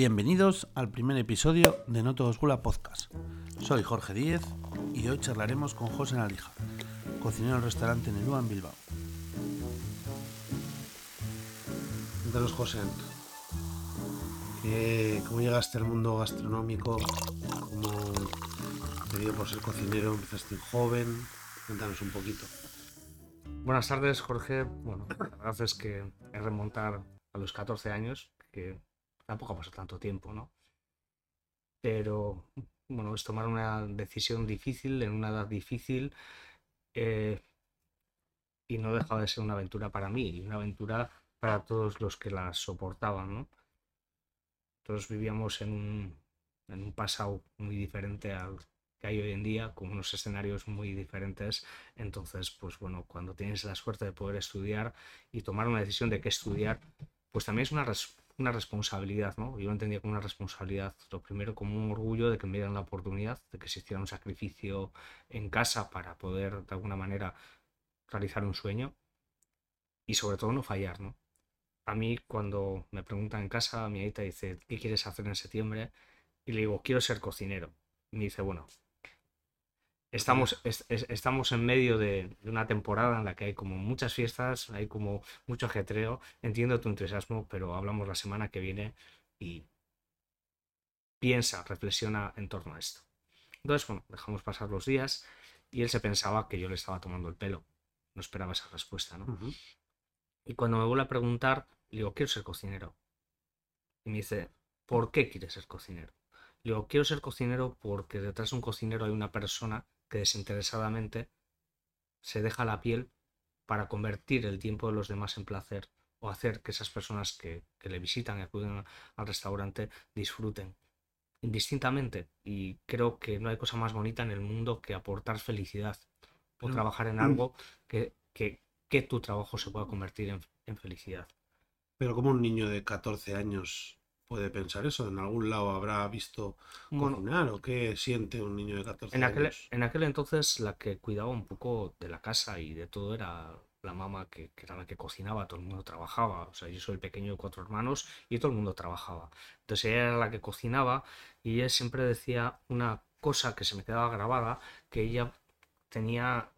Bienvenidos al primer episodio de No Todos Gula Podcast. Soy Jorge Díez y hoy charlaremos con José Nalija, cocinero del restaurante Nelúa en Bilbao. Cuéntanos, José, ¿qué- ¿cómo llegaste al mundo gastronómico? ¿Cómo te dio por ser cocinero? ¿Empezaste joven? Cuéntanos un poquito. Buenas tardes, Jorge. Bueno, la verdad es que es remontar a los 14 años, que tampoco ha pasado tanto tiempo, ¿no? Pero, bueno, es tomar una decisión difícil en una edad difícil eh, y no deja de ser una aventura para mí y una aventura para todos los que la soportaban, ¿no? Todos vivíamos en un, en un pasado muy diferente al que hay hoy en día, con unos escenarios muy diferentes entonces, pues bueno, cuando tienes la suerte de poder estudiar y tomar una decisión de qué estudiar, pues también es una, res- una responsabilidad, ¿no? Yo lo entendía como una responsabilidad, lo primero como un orgullo de que me dieran la oportunidad, de que existiera un sacrificio en casa para poder de alguna manera realizar un sueño y sobre todo no fallar, ¿no? A mí cuando me preguntan en casa, mi aita dice, ¿qué quieres hacer en septiembre? Y le digo, quiero ser cocinero. Me dice, bueno, Estamos, es- es- estamos en medio de, de una temporada en la que hay como muchas fiestas, hay como mucho ajetreo. Entiendo tu entusiasmo, pero hablamos la semana que viene y piensa, reflexiona en torno a esto. Entonces, bueno, dejamos pasar los días y él se pensaba que yo le estaba tomando el pelo. No esperaba esa respuesta, ¿no? Y cuando me vuelve a preguntar, le digo, quiero ser cocinero. Y me dice, ¿por qué quieres ser cocinero? Le digo, quiero ser cocinero porque detrás de un cocinero hay una persona que desinteresadamente se deja la piel para convertir el tiempo de los demás en placer o hacer que esas personas que, que le visitan y acuden al restaurante disfruten indistintamente. Y creo que no hay cosa más bonita en el mundo que aportar felicidad o trabajar en algo que, que, que tu trabajo se pueda convertir en, en felicidad. Pero como un niño de 14 años puede pensar eso? ¿En algún lado habrá visto Bueno, cocinar o qué siente un niño de 14 En aquel, años? en aquel entonces la que cuidaba un poco de la casa y de todo era la mamá que, que era la que cocinaba, todo el mundo trabajaba. O sea, yo soy el pequeño de cuatro hermanos y todo el mundo trabajaba. Entonces ella era la que cocinaba y ella siempre decía una cosa que se me quedaba grabada, que ella tenía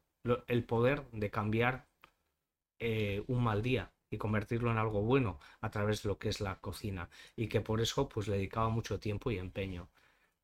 el poder de cambiar eh, un mal día y convertirlo en algo bueno a través de lo que es la cocina y que por eso pues le dedicaba mucho tiempo y empeño.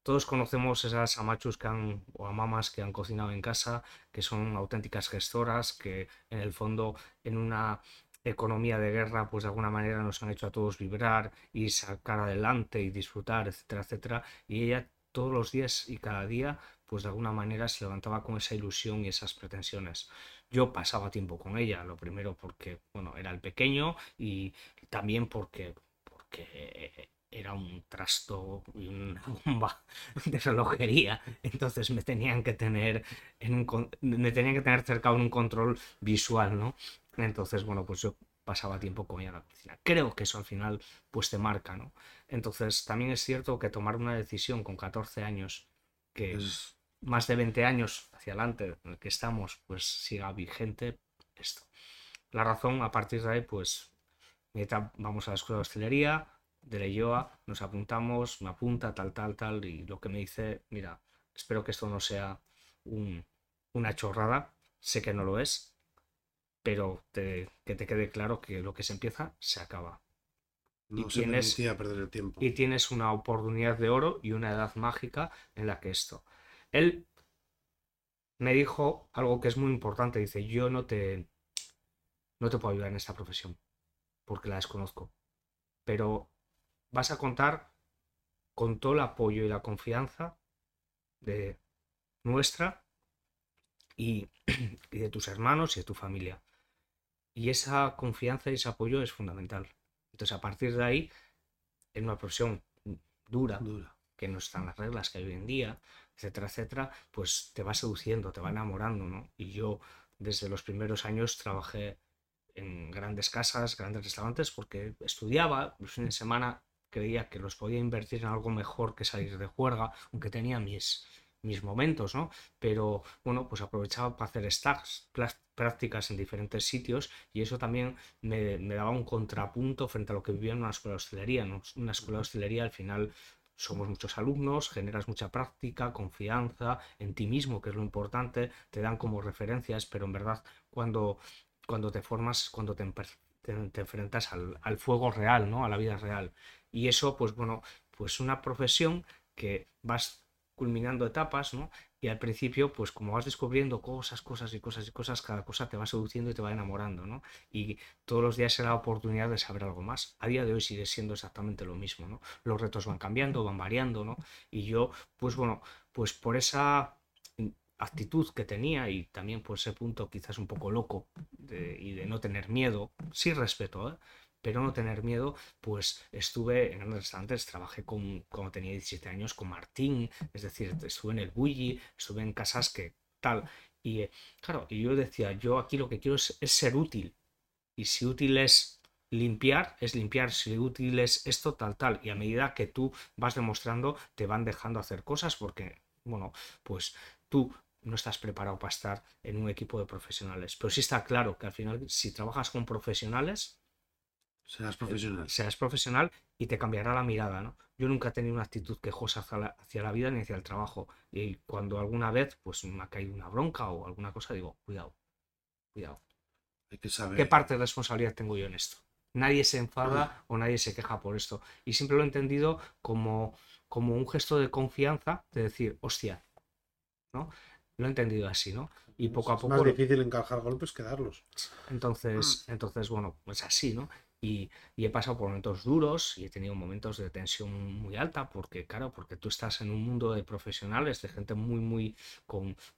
Todos conocemos esas amachus que han, o amamas que han cocinado en casa, que son auténticas gestoras, que en el fondo en una economía de guerra, pues de alguna manera nos han hecho a todos vibrar y sacar adelante y disfrutar, etcétera, etcétera. Y ella todos los días y cada día, pues de alguna manera se levantaba con esa ilusión y esas pretensiones. Yo pasaba tiempo con ella, lo primero porque, bueno, era el pequeño y también porque, porque era un trasto y una bomba de relojería. Entonces me tenían que tener en un me tenían que tener cerca en un control visual, ¿no? Entonces, bueno, pues yo pasaba tiempo con ella en la cocina. Creo que eso al final pues te marca, ¿no? Entonces, también es cierto que tomar una decisión con 14 años que Es- más de 20 años hacia adelante en el que estamos, pues siga vigente esto. La razón, a partir de ahí, pues vamos a la escuela de hostelería, de Leyoa, nos apuntamos, me apunta, tal, tal, tal, y lo que me dice, mira, espero que esto no sea un- una chorrada, sé que no lo es, pero te- que te quede claro que lo que se empieza, se acaba. no y se tienes- perder el tiempo. Y tienes una oportunidad de oro y una edad mágica en la que esto. Él me dijo algo que es muy importante. Dice, yo no te, no te puedo ayudar en esta profesión porque la desconozco. Pero vas a contar con todo el apoyo y la confianza de nuestra y, y de tus hermanos y de tu familia. Y esa confianza y ese apoyo es fundamental. Entonces, a partir de ahí, en una profesión dura, Dura. que no están las reglas que hay hoy en día, etcétera, etcétera, pues te va seduciendo, te va enamorando, ¿no? Y yo desde los primeros años trabajé en grandes casas, grandes restaurantes, porque estudiaba, los fines de semana creía que los podía invertir en algo mejor que salir de juerga, aunque tenía mis, mis momentos, ¿no? Pero bueno, pues aprovechaba para hacer stacks, prácticas en diferentes sitios y eso también me, daba un contrapunto frente a lo que vivía en una escuela de hostelería. ¿no? Una escuela de hostelería al final somos muchos alumnos, generas mucha práctica, confianza en ti mismo, que es lo importante, te dan como referencias, pero en verdad cuando, cuando te formas, cuando te, enfrentas al, al, fuego real, ¿no? A la vida real. Y eso, pues bueno, pues una profesión que vas culminando etapas, ¿no? Y al principio, pues como vas descubriendo cosas, cosas y cosas y cosas, cada cosa te va seduciendo y te va enamorando, ¿no? Y todos los días será la oportunidad de saber algo más. A día de hoy sigue siendo exactamente lo mismo, ¿no? Los retos van cambiando, van variando, ¿no? Y yo, pues bueno, pues por esa actitud que tenía y también por ese punto quizás un poco loco y de no tener miedo, sí respeto, ¿eh? Pero no tener miedo, pues estuve en grandes restaurantes, trabajé con, cuando tenía 17 años con Martín, es decir, estuve en el Bulli, estuve en casas que tal. Y eh, claro, y yo decía, yo aquí lo que quiero es, ser útil. Y si útil es limpiar, es limpiar, si útil es esto, tal, tal. Y a medida que tú vas demostrando, te van dejando hacer cosas porque, bueno, pues tú no estás preparado para estar en un equipo de profesionales. Pero sí está claro que al final, si trabajas con profesionales, Serás profesional. Serás profesional y te cambiará la mirada, ¿no? Yo nunca he tenido una actitud quejosa hacia la, hacia la vida ni hacia el trabajo. Y cuando alguna vez pues me ha caído una bronca o alguna cosa, digo, cuidado, cuidado. Hay que saber. ¿Qué parte de responsabilidad tengo yo en esto? Nadie se enfada o nadie se queja por esto. Y siempre lo he entendido como, como un gesto de confianza, de decir, hostia, ¿no? Lo he entendido así, ¿no? Y poco a poco. Es más difícil encajar golpes que darlos. Entonces, mm. entonces bueno, pues así, ¿no? Y, he pasado por momentos duros y he tenido momentos de tensión muy alta porque, claro, porque tú estás en un mundo de profesionales, de gente muy, muy,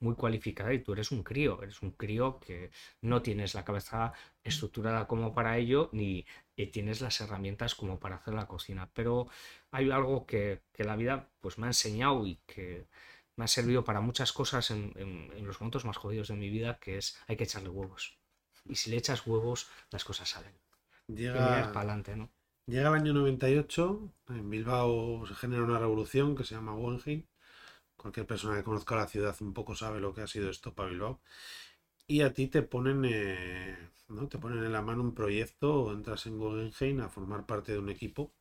muy cualificada y tú eres un crío, eres un crío que no tienes la cabeza estructurada como para ello ni tienes las herramientas como para hacer la cocina. Pero hay algo que, la vida pues me ha enseñado y que me ha servido para muchas cosas en, en los momentos más jodidos de mi vida, que es hay que echarle huevos. Y si le echas huevos, las cosas salen. Llega, llega el año 98, en Bilbao se genera una revolución que se llama Guggenheim. Cualquier persona que conozca la ciudad un poco sabe lo que ha sido esto para Bilbao. Y a ti te ponen, eh, ¿no? te ponen en la mano un proyecto, entras en Guggenheim a formar parte de un equipo.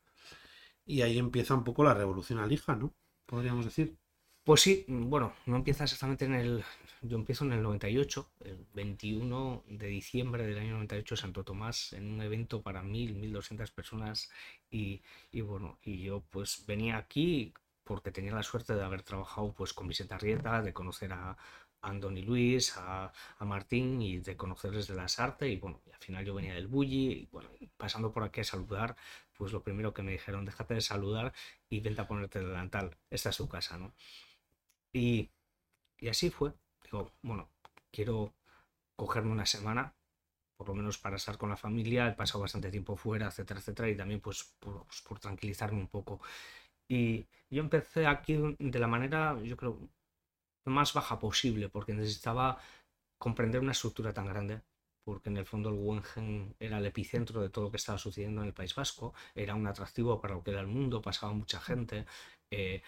Y ahí empieza un poco la revolución alija, ¿no? Podríamos decir. Pues sí, bueno, no empieza exactamente en el. Yo empiezo en el 98, el 21 de diciembre del año 98, Santo Tomás, en un evento para 1000, 1200 personas. Y, y bueno, y yo pues venía aquí porque tenía la suerte de haber trabajado pues con Vicente Arrieta, de conocer a, Andoni Luis, a, a, Martín y de conocerles de las artes. Y bueno, y al final yo venía del Bulli y bueno, pasando por aquí a saludar, pues lo primero que me dijeron, déjate de saludar y vente a ponerte el delantal. Esta es tu casa, ¿no? Y, así fue. Digo, bueno, quiero cogerme una semana, por lo menos para estar con la familia. He pasado bastante tiempo fuera, etcétera, etcétera, y también pues por, pues, por tranquilizarme un poco. Y yo empecé aquí de la manera, yo creo, más baja posible, porque necesitaba comprender una estructura tan grande porque en el fondo el Guggenheim era el epicentro de todo lo que estaba sucediendo en el País Vasco, era un atractivo para lo que era el mundo, pasaba mucha gente, eh,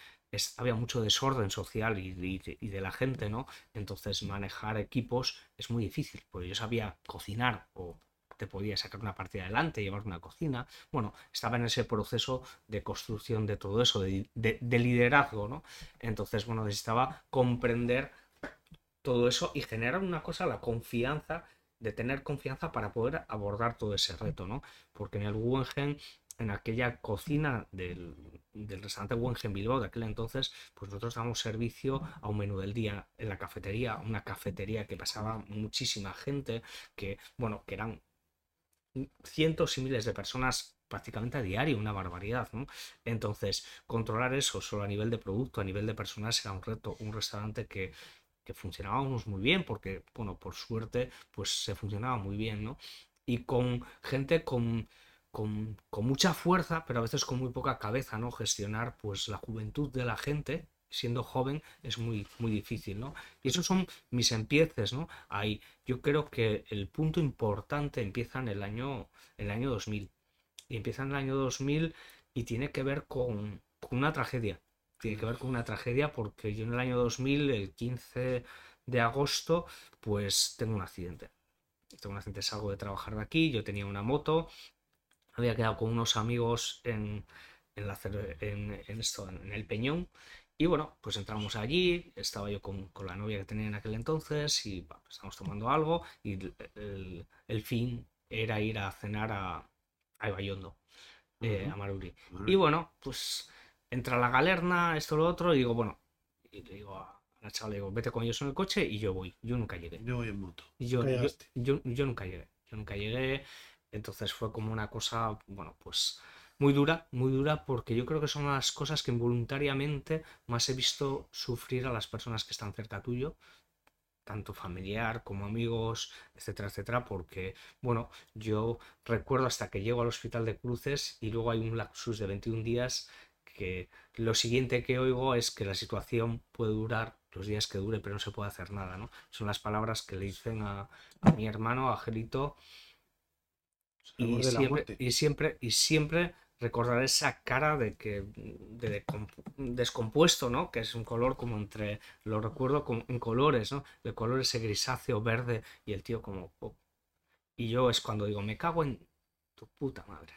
había mucho desorden social y, de la gente, ¿no? Entonces manejar equipos es muy difícil, porque yo sabía cocinar o te podía sacar una partida adelante, llevar una cocina. Bueno, estaba en ese proceso de construcción de todo eso, de, de liderazgo, ¿no? Entonces, bueno, necesitaba comprender todo eso y generar una cosa, la confianza de tener confianza para poder abordar todo ese reto, ¿no? Porque en el Guggenheim en aquella cocina del, restaurante Wengen Bilbao de aquel entonces, pues nosotros damos servicio a un menú del día en la cafetería, una cafetería que pasaba muchísima gente, que, bueno, que eran cientos y miles de personas prácticamente a diario, una barbaridad, ¿no? Entonces, controlar eso solo a nivel de producto, a nivel de personas, era un reto, un restaurante que, que funcionábamos muy bien, porque, bueno, por suerte, pues se funcionaba muy bien, ¿no? Y con gente con con, mucha fuerza, pero a veces con muy poca cabeza, ¿no? Gestionar pues la juventud de la gente, siendo joven, es muy, muy difícil, ¿no? Y esos son mis empieces, ¿no? Ahí, yo creo que el punto importante empieza en el año, el año 2000. Y empieza en el año 2000 y tiene que ver con, una tragedia. Tiene que ver con una tragedia porque yo en el año 2000, el 15 de agosto, pues tengo un accidente. Tengo un accidente, salgo de trabajar de aquí, yo tenía una moto, había quedado con unos amigos en, la, en, esto, en el Peñón. Y bueno, pues entramos allí, estaba yo con, la novia que tenía en aquel entonces y bueno, estábamos tomando algo y el, fin era ir a cenar a, a Ibayondo, eh, a Maruri. Y bueno, pues entra la galerna, esto, lo otro, y digo, bueno, y le digo a la chavala, digo, vete con ellos en el coche y yo voy. Yo nunca llegué. Yo voy en moto. Yo, yo, yo, nunca llegué. Yo nunca llegué. Entonces fue como una cosa, bueno, pues muy dura, muy dura, porque yo creo que son las cosas que involuntariamente más he visto sufrir a las personas que están cerca tuyo, tanto familiar como amigos, etcétera, etcétera, porque, bueno, yo recuerdo hasta que llego al hospital de cruces y luego hay un lapsus de 21 días que lo siguiente que oigo es que la situación puede durar los días que dure, pero no se puede hacer nada, ¿no? Son las palabras que le dicen a, mi hermano, a Angelito, y siempre, y siempre, y siempre recordar esa cara de que de, descompuesto, ¿no? Que es un color como entre, lo recuerdo como en colores, ¿no? El color ese grisáceo verde y el tío como... Y yo es cuando digo, me cago en tu puta madre.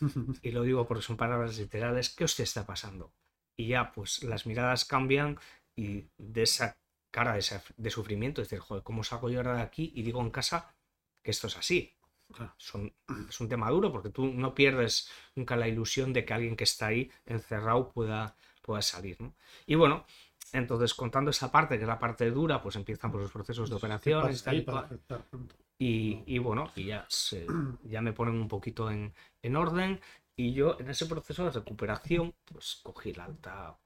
y lo digo porque son palabras literales, ¿qué te está pasando? Y ya, pues las miradas cambian y de esa cara de, sufrimiento, es decir, joder, ¿cómo salgo yo ahora de aquí y digo en casa que esto es así? Son, es un tema duro porque tú no pierdes nunca la ilusión de que alguien que está ahí encerrado pueda, pueda salir. Y bueno, entonces contando esa parte, que es la parte dura, pues empiezan por los procesos de operaciones y, y, bueno, y ya, se, ya me ponen un poquito en, en orden y yo en ese proceso de recuperación pues cogí la alta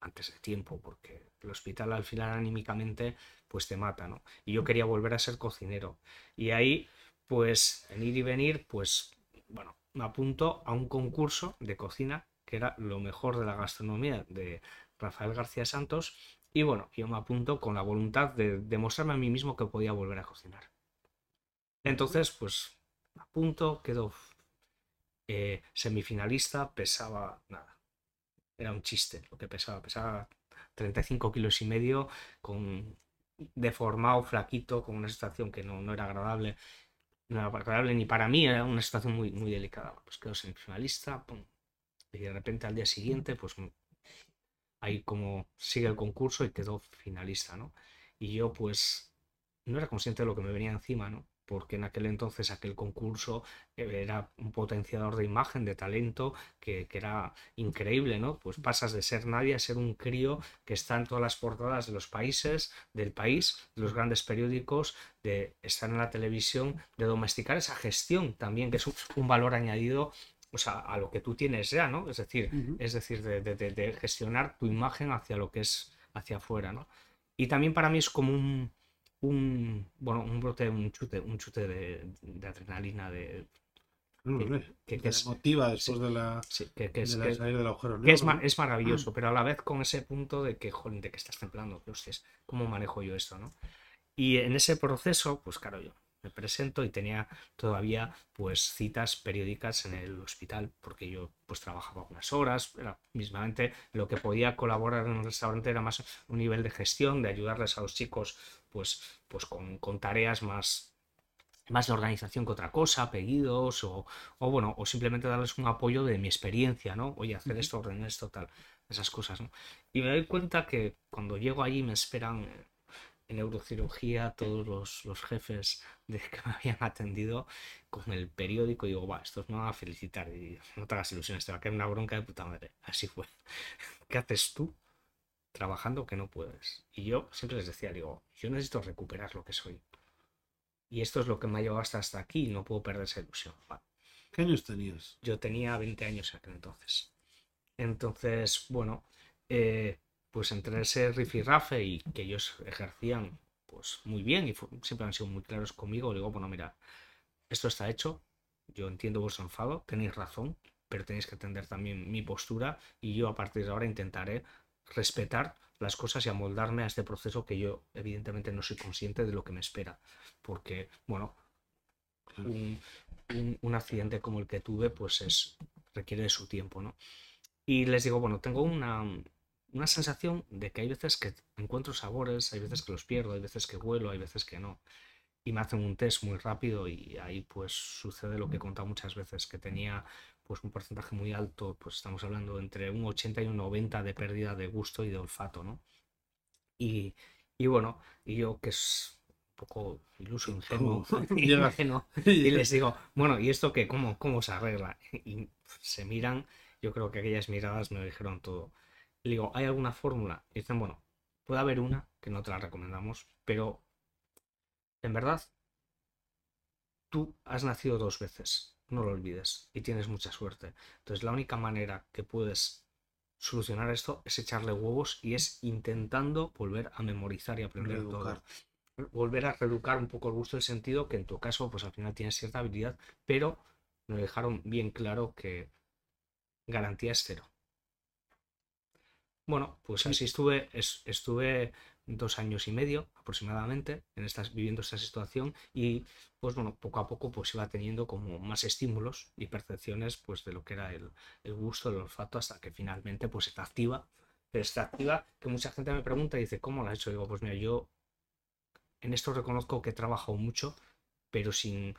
antes de tiempo porque el hospital al final anímicamente pues te mata, ¿no? Y yo quería volver a ser cocinero y ahí pues en ir y venir pues bueno, me apunto a un concurso de cocina que era lo mejor de la gastronomía de Rafael García Santos y bueno, yo me apunto con la voluntad de demostrarme a mí mismo que podía volver a cocinar. Entonces, pues a punto, quedó eh, semifinalista, pesaba nada. Era un chiste lo que pesaba. Pesaba 35 kilos y medio, con deformado, flaquito, con una situación que no, era agradable. No era agradable ni para mí, era una situación muy, muy delicada. Pues quedó semifinalista, y de repente al día siguiente, pues ahí como sigue el concurso y quedó finalista, ¿no? Y yo pues no era consciente de lo que me venía encima, ¿no? Porque en aquel entonces aquel concurso eh, era un potenciador de imagen, de talento, que, era increíble, ¿no? Pues pasas de ser nadie a ser un crío que está en todas las portadas de los países, del país, de los grandes periódicos, de estar en la televisión, de domesticar esa gestión también, que es un, valor añadido o sea, a lo que tú tienes ya, ¿no? Es decir, es decir, de, de, gestionar tu imagen hacia lo que es hacia afuera, ¿no? Y también para mí es como un, un bueno un brote un chute un chute de, adrenalina de que, es, motiva después de la, que, es, salir del agujero es, es, maravilloso mm. pero a la vez con ese punto de que joder, de que estás templando que hostias, cómo manejo yo esto no y en ese proceso pues claro yo me presento y tenía todavía pues citas periódicas en el hospital porque yo pues trabajaba unas horas era mismamente lo que podía colaborar en un restaurante era más un nivel de gestión de ayudarles a los chicos pues pues con, tareas más más de organización que otra cosa, pedidos o, o, bueno, o simplemente darles un apoyo de mi experiencia, ¿no? Oye, hacer esto, ordenar esto, tal, esas cosas, ¿no? Y me doy cuenta que cuando llego allí me esperan neurocirugía, todos los, jefes de que me habían atendido con el periódico, y digo, va, estos me van a felicitar y no te hagas ilusiones, te va a caer una bronca de puta madre. Así fue. ¿Qué haces tú trabajando que no puedes? Y yo siempre les decía, digo, yo necesito recuperar lo que soy. Y esto es lo que me ha llevado hasta, hasta aquí no puedo perder esa ilusión. ¿Qué años tenías? Yo tenía 20 años en aquel entonces. Entonces, bueno, eh, pues entre ese rifirrafe y que ellos ejercían pues muy bien y siempre han sido muy claros conmigo, digo, bueno, mira, esto está hecho, yo entiendo vuestro enfado, tenéis razón, pero tenéis que entender también mi postura y yo a partir de ahora intentaré respetar las cosas y amoldarme a este proceso que yo evidentemente no soy consciente de lo que me espera, porque, bueno, un, un accidente como el que tuve pues es requiere de su tiempo, ¿no? Y les digo, bueno, tengo una, una sensación de que hay veces que encuentro sabores, hay veces que los pierdo, hay veces que vuelo, hay veces que no. Y me hacen un test muy rápido y ahí pues sucede lo que he contado muchas veces, que tenía pues un porcentaje muy alto, pues estamos hablando entre un 80 y un 90 de pérdida de gusto y de olfato, ¿no? Y, y bueno, y yo que es un poco iluso, ingenuo, y, ingenuo, y les digo, bueno, ¿y esto qué? ¿Cómo, cómo se arregla? Y se miran, yo creo que aquellas miradas me dijeron todo. Le digo, ¿hay alguna fórmula? Y dicen, bueno, puede haber una, que no te la recomendamos, pero en verdad, tú has nacido dos veces, no lo olvides, y tienes mucha suerte. Entonces, la única manera que puedes solucionar esto es echarle huevos y es intentando volver a memorizar y aprender todo. Volver a reeducar un poco el gusto del sentido, que en tu caso, pues al final tienes cierta habilidad, pero me dejaron bien claro que garantía es cero. Bueno, pues así estuve, estuve dos años y medio aproximadamente en estas, viviendo esta situación y pues bueno, poco a poco pues iba teniendo como más estímulos y percepciones pues de lo que era el, gusto, el olfato hasta que finalmente pues está activa, está activa que mucha gente me pregunta y dice ¿cómo lo has hecho? digo pues mira, yo en esto reconozco que he trabajado mucho pero sin,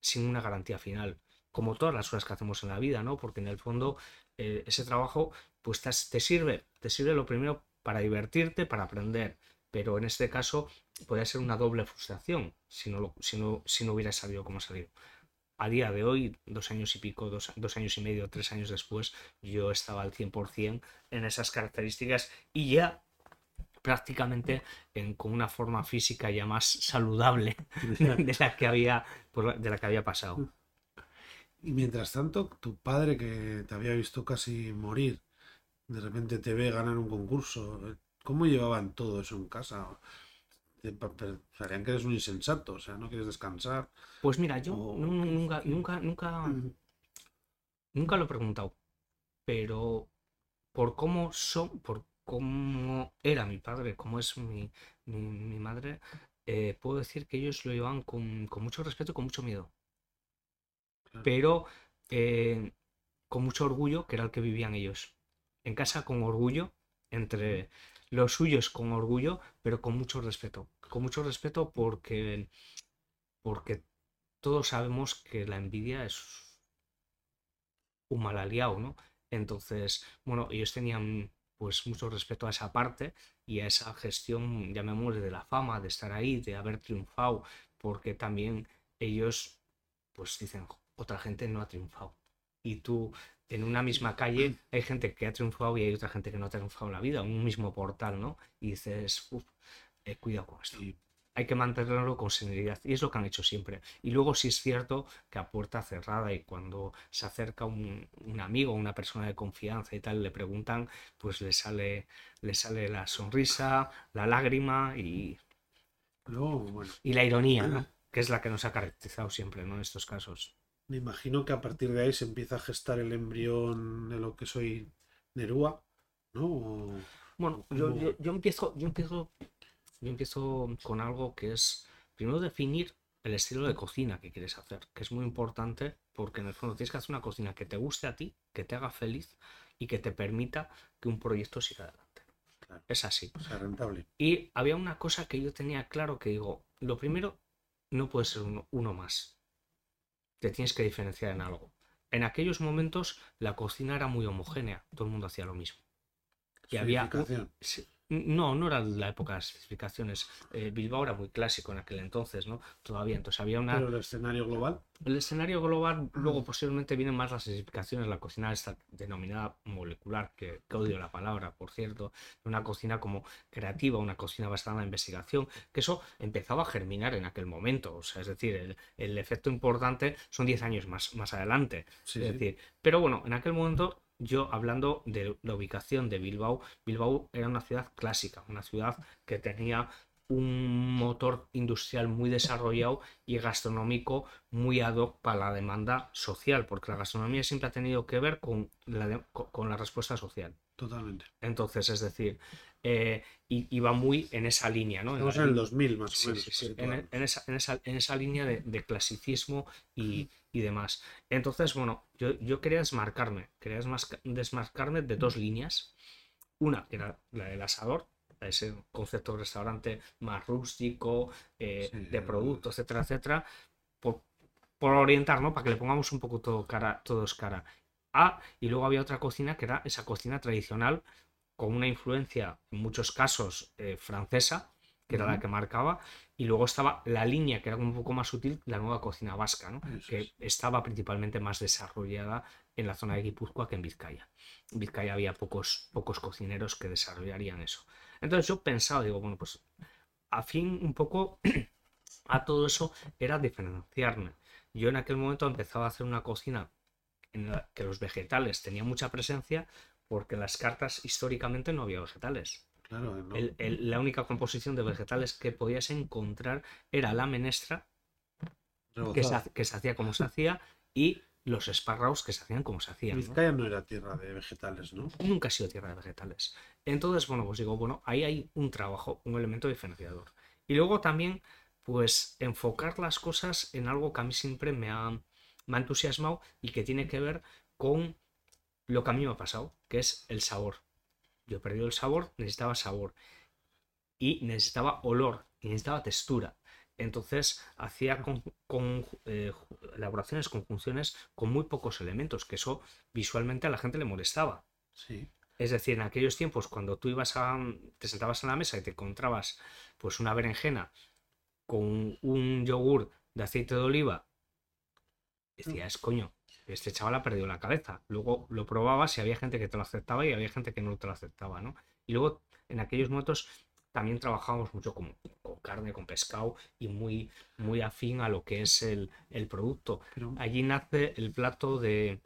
sin una garantía final como todas las cosas que hacemos en la vida, ¿no? Porque en el fondo eh, ese trabajo pues te, sirve, te sirve lo primero para divertirte, para aprender, pero en este caso podría ser una doble frustración si no, no hubiera sabido cómo salir. A día de hoy, dos años y pico, dos, años y medio, tres años después, yo estaba al 100% en esas características y ya prácticamente en, con una forma física ya más saludable de la que había, de la que había pasado. Y mientras tanto, tu padre que te había visto casi morir, de repente te ve ganar un concurso. ¿Cómo llevaban todo eso en casa? Sabían que eres un insensato, o sea, no quieres descansar. Pues mira, yo nunca, nunca, nunca, nunca lo he preguntado. Pero por cómo son, por cómo era mi padre, cómo es mi, mi, madre, eh, puedo decir que ellos lo llevaban con, con mucho respeto y con mucho miedo pero eh, con mucho orgullo, que era el que vivían ellos. En casa con orgullo, entre los suyos con orgullo, pero con mucho respeto. Con mucho respeto porque, porque todos sabemos que la envidia es un mal aliado, ¿no? Entonces, bueno, ellos tenían pues mucho respeto a esa parte y a esa gestión, llamémosle, de la fama, de estar ahí, de haber triunfado, porque también ellos pues dicen, otra gente no ha triunfado. Y tú, en una misma calle, hay gente que ha triunfado y hay otra gente que no ha triunfado en la vida, un mismo portal, ¿no? Y dices, uff, eh, cuidado con esto. Hay que mantenerlo con serenidad. Y es lo que han hecho siempre. Y luego sí es cierto que a puerta cerrada y cuando se acerca un, un amigo, una persona de confianza y tal, le preguntan, pues le sale, le sale la sonrisa, la lágrima y, y la ironía, ¿no? que es la que nos ha caracterizado siempre ¿no? en estos casos. Me imagino que a partir de ahí se empieza a gestar el embrión de lo que soy Nerúa, ¿no? bueno, yo, empiezo, yo empiezo, yo empiezo con algo que es primero definir el estilo de cocina que quieres hacer, que es muy importante porque en el fondo tienes que hacer una cocina que te guste a ti, que te haga feliz y que te permita que un proyecto siga adelante. Es así. O sea, rentable. Y había una cosa que yo tenía claro que digo, lo primero no puede ser uno más te tienes que diferenciar en algo. En aquellos momentos la cocina era muy homogénea, todo el mundo hacía lo mismo. Y había no, no era la época de las especificaciones. Eh, Bilbao era muy clásico en aquel entonces, ¿no? Todavía, entonces había una... ¿Pero el escenario global? El escenario global, luego posiblemente vienen más las especificaciones, la cocina esta denominada molecular, que, odio la palabra, por cierto, una cocina como creativa, una cocina basada en la investigación, que eso empezaba a germinar en aquel momento, o sea, es decir, el, efecto importante son 10 años más, más adelante. es decir, pero bueno, en aquel momento yo hablando de la ubicación de Bilbao, Bilbao era una ciudad clásica, una ciudad que tenía un motor industrial muy desarrollado y gastronómico muy ad hoc para la demanda social, porque la gastronomía siempre ha tenido que ver con la, con la respuesta social. Totalmente. Entonces, es decir, eh, y, va muy en esa línea, ¿no? Estamos en, el 2000 más o menos. En, esa, línea de, clasicismo y, demás. Entonces, bueno, yo, quería desmarcarme, quería desmarcarme de dos líneas. Una, que era la del asador, ese concepto de restaurante más rústico, eh, de producto, etcétera, etcétera, por, por orientar, ¿no? Para que le pongamos un poco todo cara, todos cara. A, y luego había otra cocina que era esa cocina tradicional con una influencia, en muchos casos, eh, francesa, que era la que marcaba, y luego estaba la línea, que era un poco más sutil, la nueva cocina vasca, ¿no? que estaba principalmente más desarrollada en la zona de Guipúzcoa que en Vizcaya. En Vizcaya había pocos, pocos cocineros que desarrollarían eso. Entonces yo pensaba, digo, bueno, pues a fin un poco a todo eso era diferenciarme. Yo en aquel momento empezaba a hacer una cocina en la que los vegetales tenían mucha presencia, porque en las cartas históricamente no había vegetales. Claro, la única composición de vegetales que podías encontrar era la menestra, que se, hacía como se hacía, y los espárragos que se hacían como se hacían. Vizcaya ¿no? era tierra de vegetales, ¿no? Nunca ha sido tierra de vegetales. Entonces, bueno, pues digo, bueno, ahí hay un trabajo, un elemento diferenciador. Y luego también, pues, enfocar las cosas en algo que a mí siempre me ha, me ha entusiasmado y que tiene que ver con lo que a mí me ha pasado, que es el sabor. Yo he perdido el sabor, necesitaba sabor. Y necesitaba olor, y necesitaba textura. Entonces hacía con, eh, elaboraciones, conjunciones con muy pocos elementos, que eso visualmente a la gente le molestaba. Sí. Es decir, en aquellos tiempos, cuando tú ibas a. te sentabas en la mesa y te encontrabas pues una berenjena con un yogur de aceite de oliva, decías, coño, este chaval ha perdido la cabeza. Luego lo probabas y había gente que te lo aceptaba y había gente que no te lo aceptaba, ¿no? Y luego en aquellos momentos también trabajábamos mucho con, carne, con pescado y muy, muy afín a lo que es el, producto. Allí nace el plato de,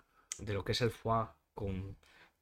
lo que es el foie con,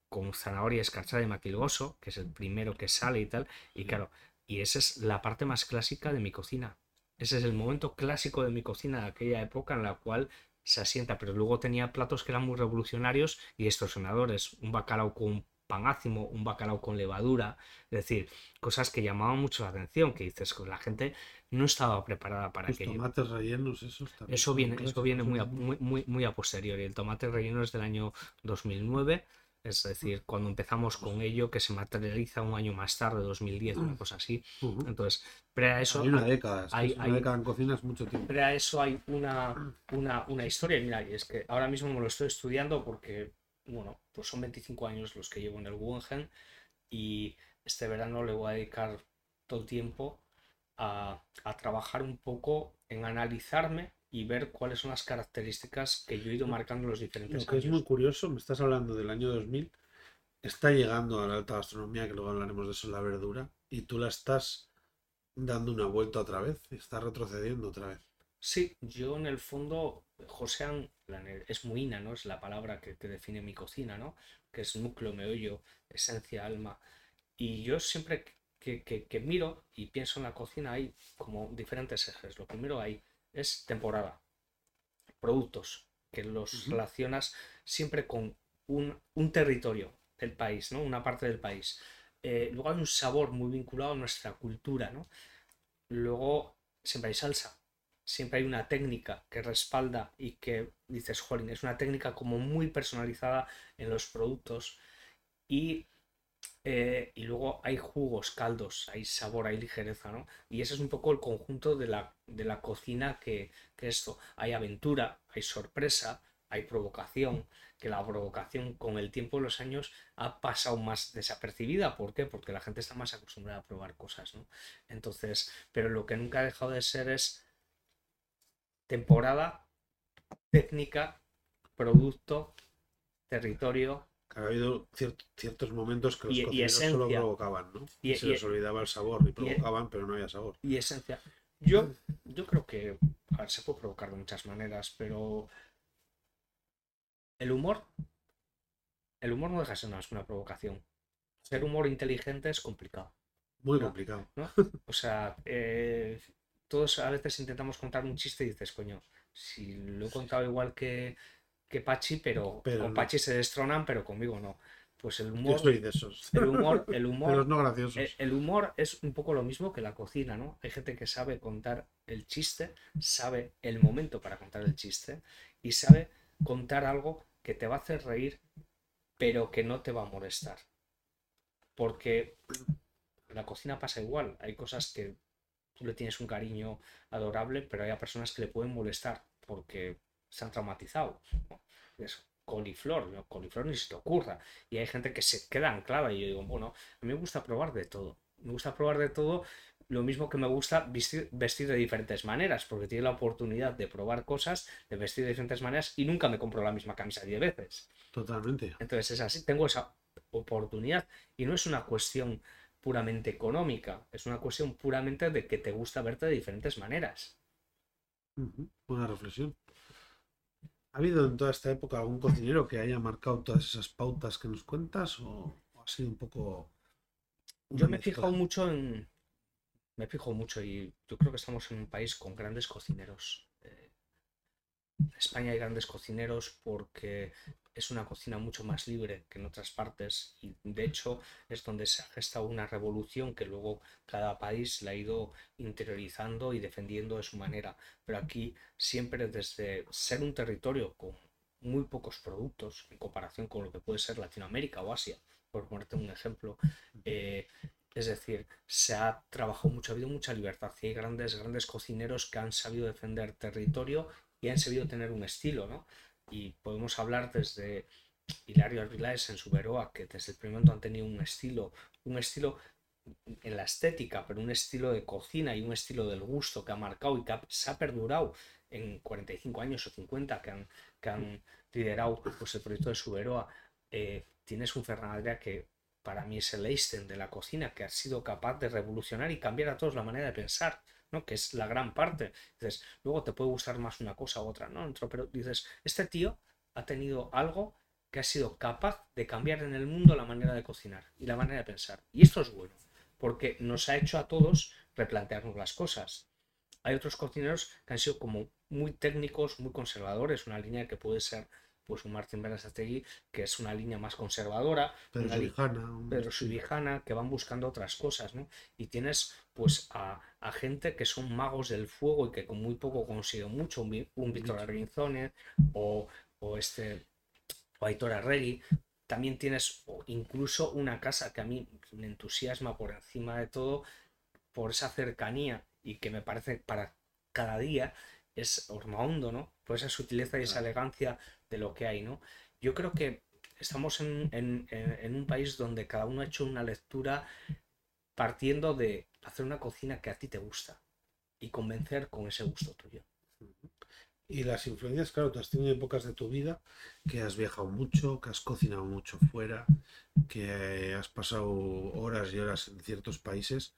con zanahoria escarchada y maquilgoso, que es el primero que sale y tal. Y claro, y esa es la parte más clásica de mi cocina. Ese es el momento clásico de mi cocina de aquella época en la cual se asienta, pero luego tenía platos que eran muy revolucionarios y distorsionadores, un bacalao con panácimo, un bacalao con levadura, es decir, cosas que llamaban mucho la atención, que dices que la gente no estaba preparada para Los tomates rellenos, esos también Eso viene, eso viene muy a, muy, muy, muy a posteriori. El tomate relleno es del año 2009 es decir, cuando empezamos con ello, que se materializa un año más tarde, 2010, una cosa así. Entonces, pre a eso. Hay una década, hay, una década en cocina es mucho tiempo. Pre a eso hay una, una, una historia. Mira, y es que ahora mismo me lo estoy estudiando porque, bueno, pues son 25 años los que llevo en el Guggenheim y este verano le voy a dedicar todo el tiempo a, a trabajar un poco en analizarme y ver cuáles son las características que yo he ido marcando los diferentes Lo que es muy curioso, me estás hablando del año 2000, está llegando a la alta gastronomía, que luego hablaremos de eso, la verdura, y tú la estás dando una vuelta otra vez, está retrocediendo otra vez. Sí, yo en el fondo, Josean es muina, ¿no? Es la palabra que, define mi cocina, ¿no? Que es núcleo, meollo, esencia, alma. Y yo siempre que, que, miro y pienso en la cocina hay como diferentes ejes. Lo primero hay es temporada. Productos que los relacionas siempre con un, territorio del país, ¿no? Una parte del país. Eh, luego hay un sabor muy vinculado a nuestra cultura, ¿no? Luego siempre hay salsa, siempre hay una técnica que respalda y que dices, jolín, es una técnica como muy personalizada en los productos y eh, y luego hay jugos, caldos, hay sabor, hay ligereza, ¿no? Y ese es un poco el conjunto de la, de la cocina que, que, esto. Hay aventura, hay sorpresa, hay provocación, que la provocación con el tiempo de los años ha pasado más desapercibida. ¿Por qué? Porque la gente está más acostumbrada a probar cosas, ¿no? Entonces, pero lo que nunca ha dejado de ser es temporada, técnica, producto, territorio, ha habido ciertos momentos que los cocineros solo provocaban, ¿no? Y, se les olvidaba el sabor y provocaban, pero no había sabor. Y esencia. Yo, yo creo que a ver, se puede provocar de muchas maneras, pero el humor, el humor no deja de ser más una provocación. Ser humor inteligente es complicado. Muy complicado. O sea, eh, todos a veces intentamos contar un chiste y dices, coño, si lo he contado igual que, que Pachi, pero, con Pachi se destronan, pero conmigo no. pues el humor. Yo soy de esos. El humor, el humor. no graciosos. El, el, humor es un poco lo mismo que la cocina, ¿no? Hay gente que sabe contar el chiste, sabe el momento para contar el chiste y sabe contar algo que te va a hacer reír, pero que no te va a molestar. Porque la cocina pasa igual. Hay cosas que tú le tienes un cariño adorable, pero hay personas que le pueden molestar porque se han traumatizado. Es coliflor, ¿no? coliflor ni se te ocurra. Y hay gente que se queda anclada y yo digo, bueno, a mí me gusta probar de todo. Me gusta probar de todo, lo mismo que me gusta vestir, vestir, de diferentes maneras, porque tiene la oportunidad de probar cosas, de vestir de diferentes maneras y nunca me compro la misma camisa 10 veces. Totalmente. Entonces es así, tengo esa oportunidad y no es una cuestión puramente económica, es una cuestión puramente de que te gusta verte de diferentes maneras. Buena reflexión. ¿Ha habido en toda esta época algún cocinero que haya marcado todas esas pautas que nos cuentas o ha sido un poco... Yo me he fijado mucho en... Me he fijado mucho y yo creo que estamos en un país con grandes cocineros. Eh, en España hay grandes cocineros porque es una cocina mucho más libre que en otras partes y de hecho es donde se ha gestado una revolución que luego cada país la ha ido interiorizando y defendiendo de su manera. Pero aquí siempre desde ser un territorio con muy pocos productos en comparación con lo que puede ser Latinoamérica o Asia, por ponerte un ejemplo, eh, es decir, se ha trabajado mucho, ha habido mucha libertad hay grandes, grandes cocineros que han sabido defender territorio y han sabido tener un estilo, ¿no? Y podemos hablar desde Hilario Arbilaes en Suberoa, que desde el primer momento han tenido un estilo, un estilo en la estética, pero un estilo de cocina y un estilo del gusto que ha marcado y que se ha perdurado en 45 años o 50 que han, que han liderado pues, el proyecto de Suberoa. Eh, tienes un Fernandrea que para mí es el Einstein de la cocina, que ha sido capaz de revolucionar y cambiar a todos la manera de pensar. ¿No? Que es la gran parte. Dices, luego te puede gustar más una cosa u otra, ¿no? Pero dices, este tío ha tenido algo que ha sido capaz de cambiar en el mundo la manera de cocinar y la manera de pensar. Y esto es bueno, porque nos ha hecho a todos replantearnos las cosas. Hay otros cocineros que han sido como muy técnicos, muy conservadores, una línea que puede ser pues un Martín Berasategui, que es una línea más conservadora, Pedro Subijana, Subijana, que van buscando otras cosas, ¿no? Y tienes pues a, gente que son magos del fuego y que con muy poco consiguen mucho, un, un Víctor Arrinzone o, o este o Aitor Arregui. También tienes incluso una casa que a mí me entusiasma por encima de todo, por esa cercanía y que me parece para cada día, es Ormaondo, ¿no? Por esa sutileza y esa elegancia de lo que hay, ¿no? Yo creo que estamos en, en, un país donde cada uno ha hecho una lectura partiendo de hacer una cocina que a ti te gusta y convencer con ese gusto tuyo. Y las influencias, claro, tú has tenido épocas de tu vida que has viajado mucho, que has cocinado mucho fuera, que has pasado horas y horas en ciertos países.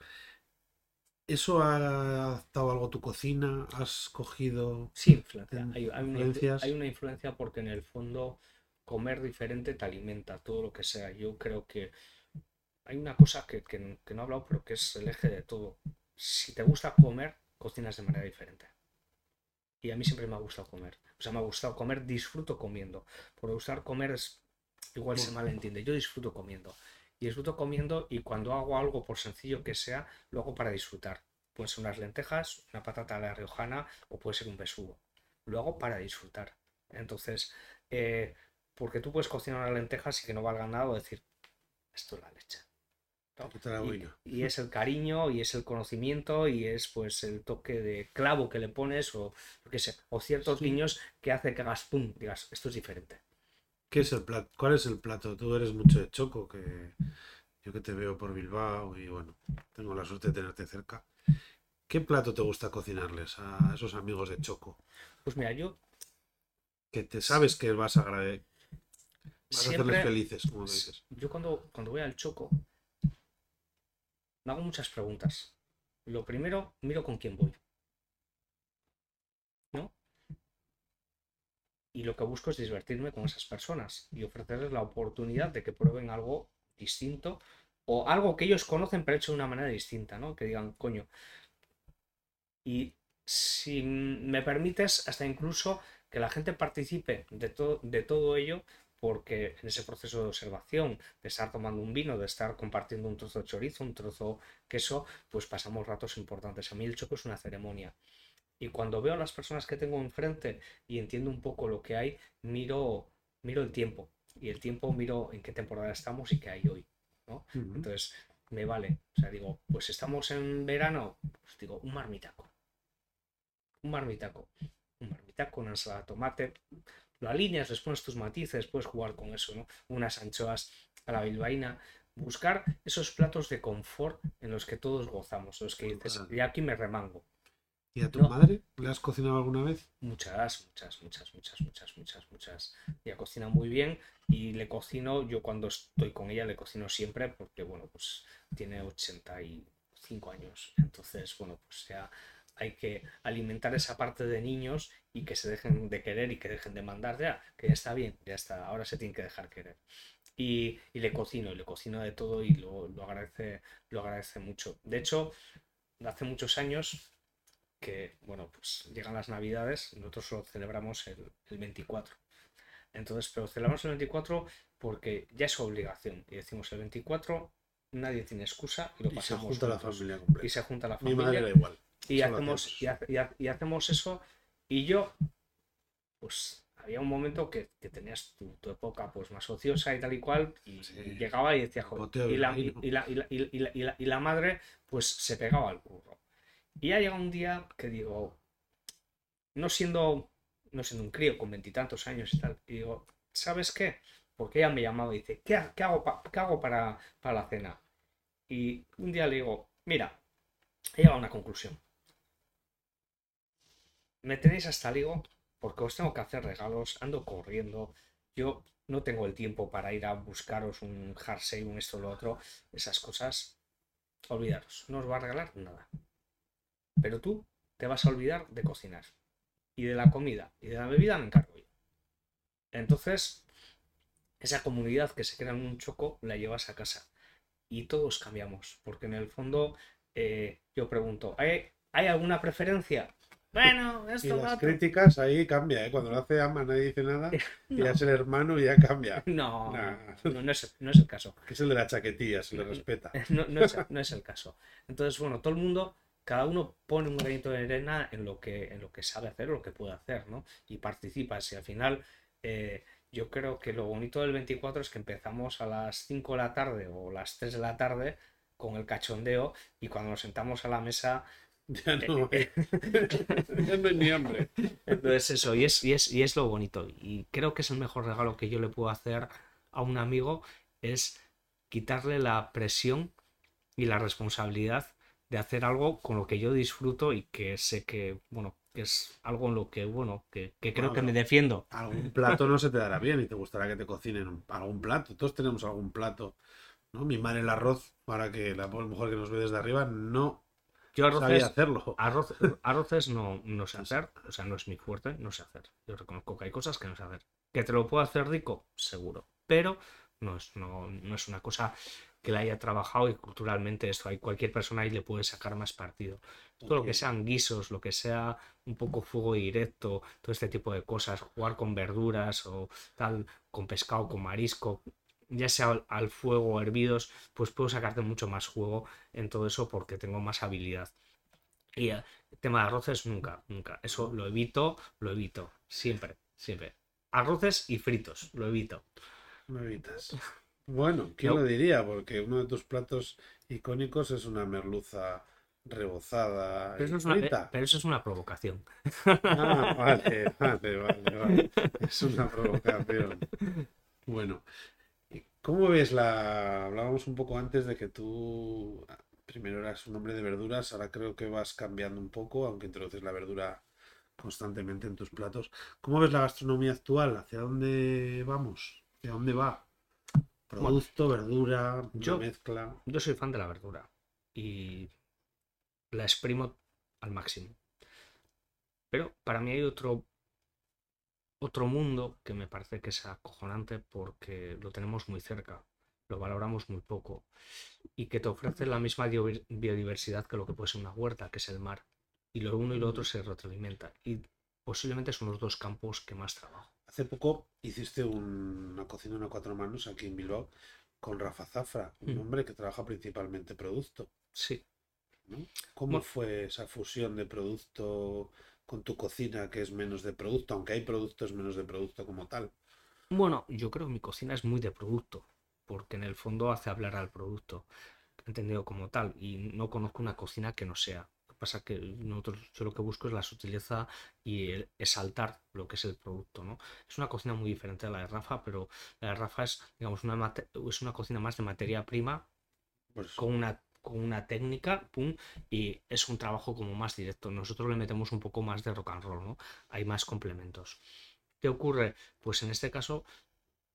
¿Eso ha adaptado algo a tu cocina? ¿Has cogido sí, influencia. Hay? Una, hay una influencia porque en el fondo comer diferente te alimenta, todo lo que sea. Yo creo que hay una cosa que, no he hablado, pero que es el eje de todo. Si te gusta comer, cocinas de manera diferente. Y a mí siempre me ha gustado comer. O sea, me ha gustado comer, disfruto comiendo. Por gustar comer es igual se malentiende. Yo disfruto comiendo y disfruto comiendo y cuando hago algo, por sencillo que sea, lo hago para disfrutar. Pueden ser unas lentejas, una patata a la riojana o puede ser un besugo. Lo hago para disfrutar. Entonces, eh, porque tú puedes cocinar unas lentejas y que no valga nada o decir, esto es la leche. Y, es el cariño y es el conocimiento y es pues el toque de clavo que le pones o, qué sé, o ciertos niños que hace que hagas pum, digas, esto es diferente. ¿Qué es el plato? ¿Cuál es el plato? Tú eres mucho de Choco, que yo que te veo por Bilbao y bueno, tengo la suerte de tenerte cerca. ¿Qué plato te gusta cocinarles a esos amigos de Choco? Pues mira, yo... Que te sabes que vas a, vas a hacerles felices, como dices. Yo cuando, cuando voy al Choco, me hago muchas preguntas. Lo primero, miro con quién voy. Y lo que busco es divertirme con esas personas y ofrecerles la oportunidad de que prueben algo distinto o algo que ellos conocen pero hecho de una manera distinta, ¿no? Que digan, coño. Y si me permites, hasta incluso que la gente participe de, de todo ello porque en ese proceso de observación, de estar tomando un vino, de estar compartiendo un trozo de chorizo, un trozo de queso, pues pasamos ratos importantes. A mí el choco es una ceremonia. Y cuando veo a las personas que tengo enfrente y entiendo un poco lo que hay, miro, miro el tiempo. Y el tiempo miro en qué temporada estamos y qué hay hoy. ¿no? Entonces, me vale. O sea, digo, pues estamos en verano, pues digo, un marmitaco. Un marmitaco. Un marmitaco, una ensalada de tomate. Lo alineas, les pones tus matices, puedes jugar con eso, ¿no? Unas anchoas a la bilbaína. Buscar esos platos de confort en los que todos gozamos, los que dices, y aquí me remango. ¿Y a tu madre le has cocinado alguna vez? Muchas, muchas, muchas, muchas, muchas, muchas, muchas. Ella cocina muy bien y le cocino, yo cuando estoy con ella le cocino siempre porque, bueno, pues tiene 85 años. Entonces, bueno, pues ya hay que alimentar esa parte de niños y que se dejen de querer y que dejen de mandar ya, que ya está bien, ya está, ahora se tiene que dejar querer. Y, le cocino, y le cocino de todo y lo, agradece, lo agradece mucho. De hecho, hace muchos años que, bueno, pues llegan las navidades, nosotros lo celebramos el, el 24. Entonces, pero celebramos el 24 porque ya es obligación. Y decimos el 24 nadie tiene excusa y lo pasamos. Y se junta la familia completa. Y se junta la familia. Mi madre da igual. Y hacemos, y, hacemos eso. Y yo, pues había un momento que, tenías tu, época pues más ociosa y tal y cual, y, llegaba y decía, joder, y la, y, la, madre pues se pegaba al curro. Y ya llega un día que digo, no siendo, no siendo un crío con veintitantos años y tal, y digo, ¿sabes qué? porque ella me llamaba y dice, ¿qué, hago, qué hago para, para, la cena? Y un día le digo, mira, he llegado a una conclusión. Me tenéis hasta digo porque os tengo que hacer regalos, ando corriendo, yo no tengo el tiempo para ir a buscaros un jersey, un esto o lo otro, esas cosas, olvidaros, no os va a regalar nada. Pero tú te vas a olvidar de cocinar y de la comida y de la bebida me encargo yo. Entonces, esa comunidad que se crea en un choco la llevas a casa. Y todos cambiamos, porque en el fondo eh, yo pregunto, ¿hay, ¿hay alguna preferencia? Bueno, esto y las críticas ahí cambia, ¿eh? Cuando lo hace Ama nadie dice nada, y es el hermano y ya cambia. No, no, es, el caso. Que es el de la chaquetilla, se le respeta. No, es, no es el caso. Entonces, bueno, todo el mundo cada uno pone un granito de arena en lo que, en lo que sabe hacer o lo que puede hacer, ¿no? Y participa. Si al final eh, yo creo que lo bonito del 24 es que empezamos a las 5 de la tarde o las 3 de la tarde con el cachondeo y cuando nos sentamos a la mesa ya no, eh, hay ni hambre. Entonces eso, y es, y, es, y es lo bonito. Y creo que es el mejor regalo que yo le puedo hacer a un amigo, es quitarle la presión y la responsabilidad de hacer algo con lo que yo disfruto y que sé que, bueno, que es algo en lo que, bueno, que, creo que me defiendo. Algún plato no se te dará bien y te gustará que te cocinen algún plato. Todos tenemos algún plato. ¿no? Mi madre el arroz, para que la mujer que nos ve desde arriba, no yo arroces, hacerlo. Arroz, arroces no, no sé hacer, o sea, no es mi fuerte, no sé hacer. Yo reconozco que hay cosas que no sé hacer. ¿Que te lo puedo hacer rico? Seguro. Pero no es, no, no es una cosa que la haya trabajado y culturalmente esto hay cualquier persona ahí le puede sacar más partido. Todo lo que sean guisos, lo que sea un poco fuego directo, todo este tipo de cosas, jugar con verduras o tal, con pescado, con marisco, ya sea al fuego o hervidos, pues puedo sacarte mucho más juego en todo eso porque tengo más habilidad. Y el tema de arroces nunca, nunca. Eso lo evito, lo evito. Siempre, siempre. Arroces y fritos, lo evito. Lo evitas. Bueno, ¿quién lo diría? Porque uno de tus platos icónicos es una merluza rebozada. Pero eso, es una, eh, pero eso es una provocación. Ah, vale, vale, vale, Es una provocación. Bueno, ¿cómo ves la. Hablábamos un poco antes de que tú primero eras un hombre de verduras, ahora creo que vas cambiando un poco, aunque introduces la verdura constantemente en tus platos. ¿Cómo ves la gastronomía actual? ¿Hacia dónde vamos? ¿Hacia dónde va? Producto, verdura, yo, mezcla. Yo soy fan de la verdura y la exprimo al máximo. Pero para mí hay otro otro mundo que me parece que es acojonante porque lo tenemos muy cerca, lo valoramos muy poco y que te ofrece la misma biodiversidad que lo que puede ser una huerta, que es el mar. Y lo uno y lo otro se retroalimenta. Y posiblemente son los dos campos que más trabajo. Hace poco hiciste una cocina a cuatro manos aquí en Bilbao con Rafa Zafra, un mm. hombre que trabaja principalmente producto. Sí. ¿Cómo fue esa fusión de producto con tu cocina que es menos de producto, aunque hay productos menos de producto como tal? Bueno, yo creo que mi cocina es muy de producto, porque en el fondo hace hablar al producto, entendido como tal, y no conozco una cocina que no sea. Pasa que nosotros, yo lo que busco es la sutileza y el exaltar lo que es el producto, ¿no? Es una cocina muy diferente a la de Rafa, pero la de Rafa es, digamos, una, es una cocina más de materia prima, pues con una con una técnica, pum, y es un trabajo como más directo. Nosotros le metemos un poco más de rock and roll, ¿no? Hay más complementos. ¿Qué ocurre? Pues en este caso,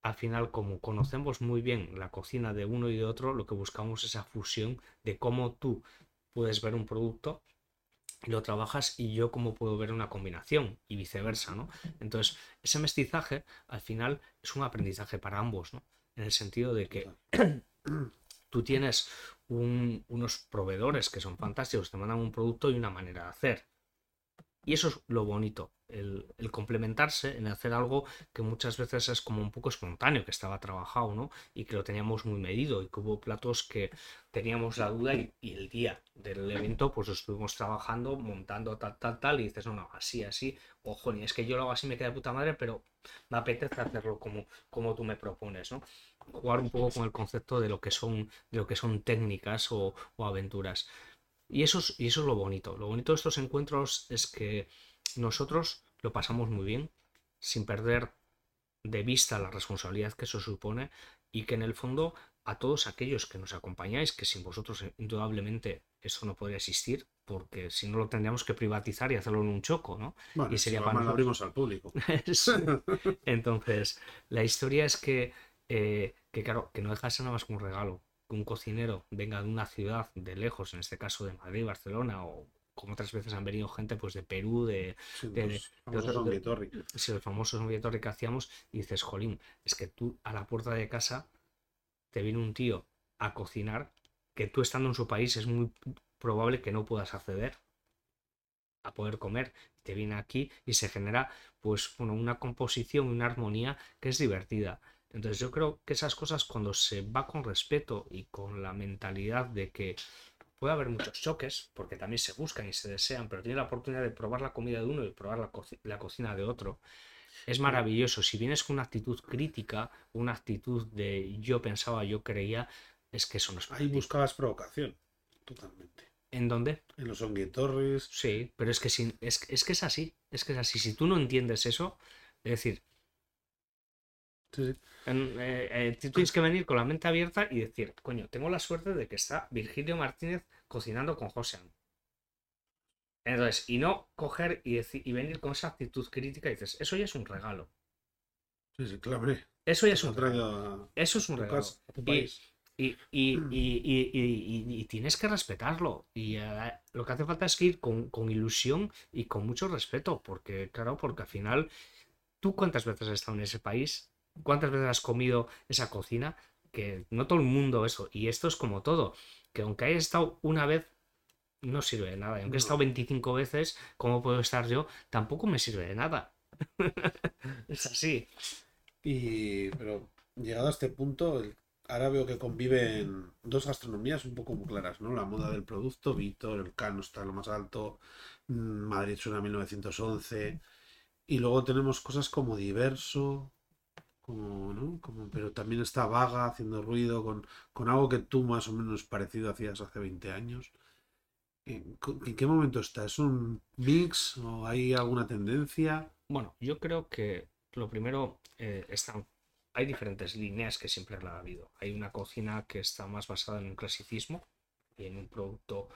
al final, como conocemos muy bien la cocina de uno y de otro, lo que buscamos es esa fusión de cómo tú puedes ver un producto lo trabajas y yo cómo puedo ver una combinación y viceversa, ¿no? Entonces, ese mestizaje al final es un aprendizaje para ambos, ¿no? En el sentido de que tú tienes unos proveedores que son fantásticos, te mandan un producto y una manera de hacer. Y eso es lo bonito, el, complementarse, en hacer algo que muchas veces es como un poco espontáneo, que estaba trabajado, ¿no? Y que lo teníamos muy medido y que hubo platos que teníamos la duda y, el día del evento pues estuvimos trabajando, montando tal, tal, tal y dices, no, no, así, así, ojo, ni es que yo lo hago así me queda de puta madre, pero me apetece hacerlo como, como tú me propones, ¿no? Jugar un poco con el concepto de lo que son, de lo que son técnicas o aventuras. Y eso, es, y eso es lo bonito. Lo bonito de estos encuentros es que nosotros lo pasamos muy bien, sin perder de vista la responsabilidad que eso supone y que en el fondo a todos aquellos que nos acompañáis, que sin vosotros indudablemente eso no podría existir, porque si no lo tendríamos que privatizar y hacerlo en un choco, ¿no? y sería para abrimos al público. Entonces, la historia es que, eh, que claro, que no deja de ser nada más que un regalo un cocinero venga de una ciudad de lejos, en este caso de Madrid, Barcelona o como otras veces han venido gente pues de Perú, de, sí, de, los famosos de, que hacíamos, y dices, jolín, es que tú a la puerta de casa te viene un tío a cocinar que tú estando en su país es muy probable que no puedas acceder a poder comer. Te viene aquí y se genera pues bueno, una composición, una armonía que es divertida. Entonces yo creo que esas cosas cuando se va con respeto y con la mentalidad de que puede haber muchos choques, porque también se buscan y se desean, pero tiene la oportunidad de probar la comida de uno y probar la, cocina de otro, es maravilloso. Si vienes con una actitud crítica, una actitud de yo pensaba, yo creía, es que eso no es Ahí buscabas provocación, totalmente. ¿En dónde? En los onguitorris. Sí, pero es que, sin, es, es que es así, es que es así. Si tú no entiendes eso, es decir, eh, eh, tú tienes que venir con la mente abierta y decir, coño, tengo la suerte de que está Virgilio Martínez cocinando con José. Entonces, y no coger y, decir, y venir con esa actitud crítica y dices, eso ya es un regalo. Sí, sí, claro. Eso ya es un regalo. Eso es un regalo. Y, y, tienes que respetarlo. Y eh, lo que hace falta es ir con, con, ilusión y con mucho respeto. Porque, claro, porque al final, ¿tú cuántas veces has estado en ese país? ¿Cuántas veces has comido esa cocina? Que no todo el mundo eso. Y esto es como todo. Que aunque haya estado una vez, no sirve de nada. aunque he estado 25 veces, como puedo estar yo? Tampoco me sirve de nada. es así. Y, pero llegado a este punto, ahora veo que conviven dos gastronomías un poco muy claras, ¿no? La moda del producto, Víctor, el Cano está en lo más alto, mm, Madrid suena 1911, y luego tenemos cosas como Diverso, como, ¿no? Como, pero también está vaga, haciendo ruido, con, con, algo que tú más o menos parecido hacías hace 20 años. ¿En, qué momento está? ¿Es un mix o hay alguna tendencia? Bueno, yo creo que lo primero, eh, están, hay diferentes líneas que siempre la ha habido. Hay una cocina que está más basada en un clasicismo y en un producto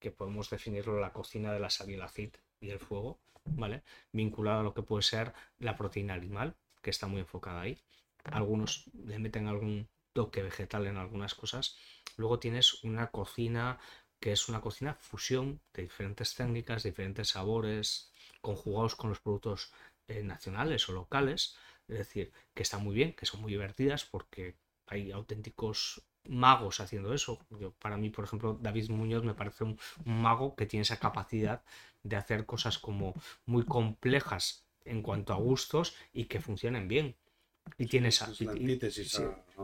que podemos definirlo la cocina de la sal y el fuego, ¿vale? Vinculado a lo que puede ser la proteína animal, que está muy enfocada ahí. Algunos le meten algún toque vegetal en algunas cosas. Luego tienes una cocina que es una cocina fusión de diferentes técnicas, diferentes sabores, conjugados con los productos eh, nacionales o locales. Es decir, que está muy bien, que son muy divertidas porque hay auténticos magos haciendo eso. Yo, para mí, por ejemplo, David Muñoz me parece un, mago que tiene esa capacidad de hacer cosas como muy complejas en cuanto a gustos y que funcionen bien. Y tienes,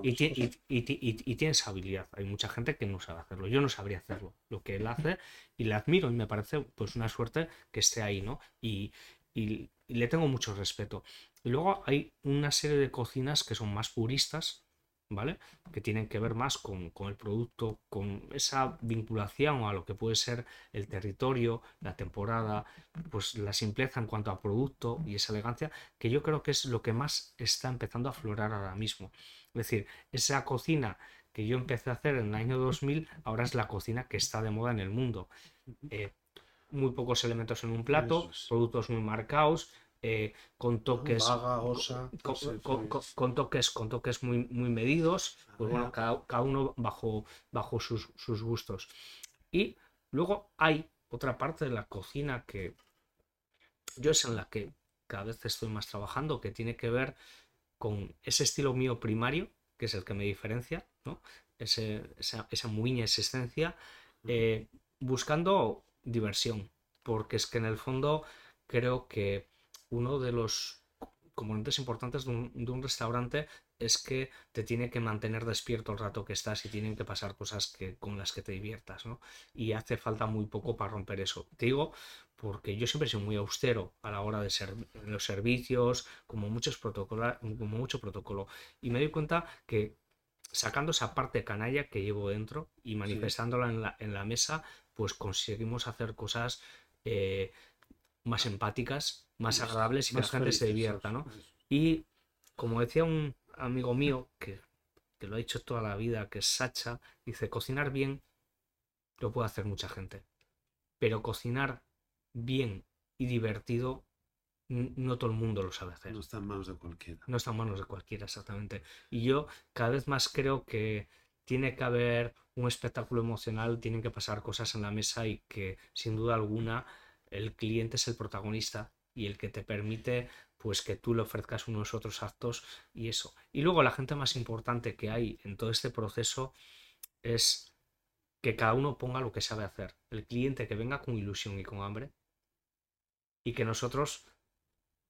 y, tienes habilidad. Hay mucha gente que no sabe hacerlo. Yo no sabría hacerlo. Lo que él hace y le admiro y me parece pues una suerte que esté ahí, ¿no? Y, y le tengo mucho respeto. Y luego hay una serie de cocinas que son más puristas, ¿vale? Que tienen que ver más con, el producto, con esa vinculación a lo que puede ser el territorio, la temporada, pues la simpleza en cuanto a producto y esa elegancia, que yo creo que es lo que más está empezando a aflorar ahora mismo. Es decir, esa cocina que yo empecé a hacer en el año 2000, ahora es la cocina que está de moda en el mundo. Eh, muy pocos elementos en un plato, productos muy marcados, eh, con toques con, toques con toques muy, muy medidos pues bueno cada, uno bajo, bajo sus, gustos. Y luego hay otra parte de la cocina que yo es en la que cada vez estoy más trabajando que tiene que ver con ese estilo mío primario que es el que me diferencia ¿no? esa, esa muiña existencia eh, buscando diversión porque es que en el fondo creo que uno de los componentes importantes de un, restaurante es que te tiene que mantener despierto el rato que estás y tienen que pasar cosas que, con las que te diviertas, ¿no? Y hace falta muy poco para romper eso. Te digo porque yo siempre he sido muy austero a la hora de ser los servicios, como, muchos como mucho protocolo. Y me doy cuenta que sacando esa parte canalla que llevo dentro y manifestándola en, la, en, la, mesa, pues conseguimos hacer cosas eh, más empáticas, más agradables y que la gente se divierta, ¿no? Y como decía un amigo mío que, lo ha hecho toda la vida, que es Sacha, dice, cocinar bien lo puede hacer mucha gente, pero cocinar bien y divertido no todo el mundo lo sabe hacer. No está en manos de cualquiera. No está en manos de cualquiera, exactamente. Y yo cada vez más creo que tiene que haber un espectáculo emocional, tienen que pasar cosas en la mesa y que sin duda alguna el cliente es el protagonista y el que te permite pues que tú le ofrezcas unos otros actos y eso. Y luego la gente más importante que hay en todo este proceso es que cada uno ponga lo que sabe hacer. El cliente que venga con ilusión y con hambre y que nosotros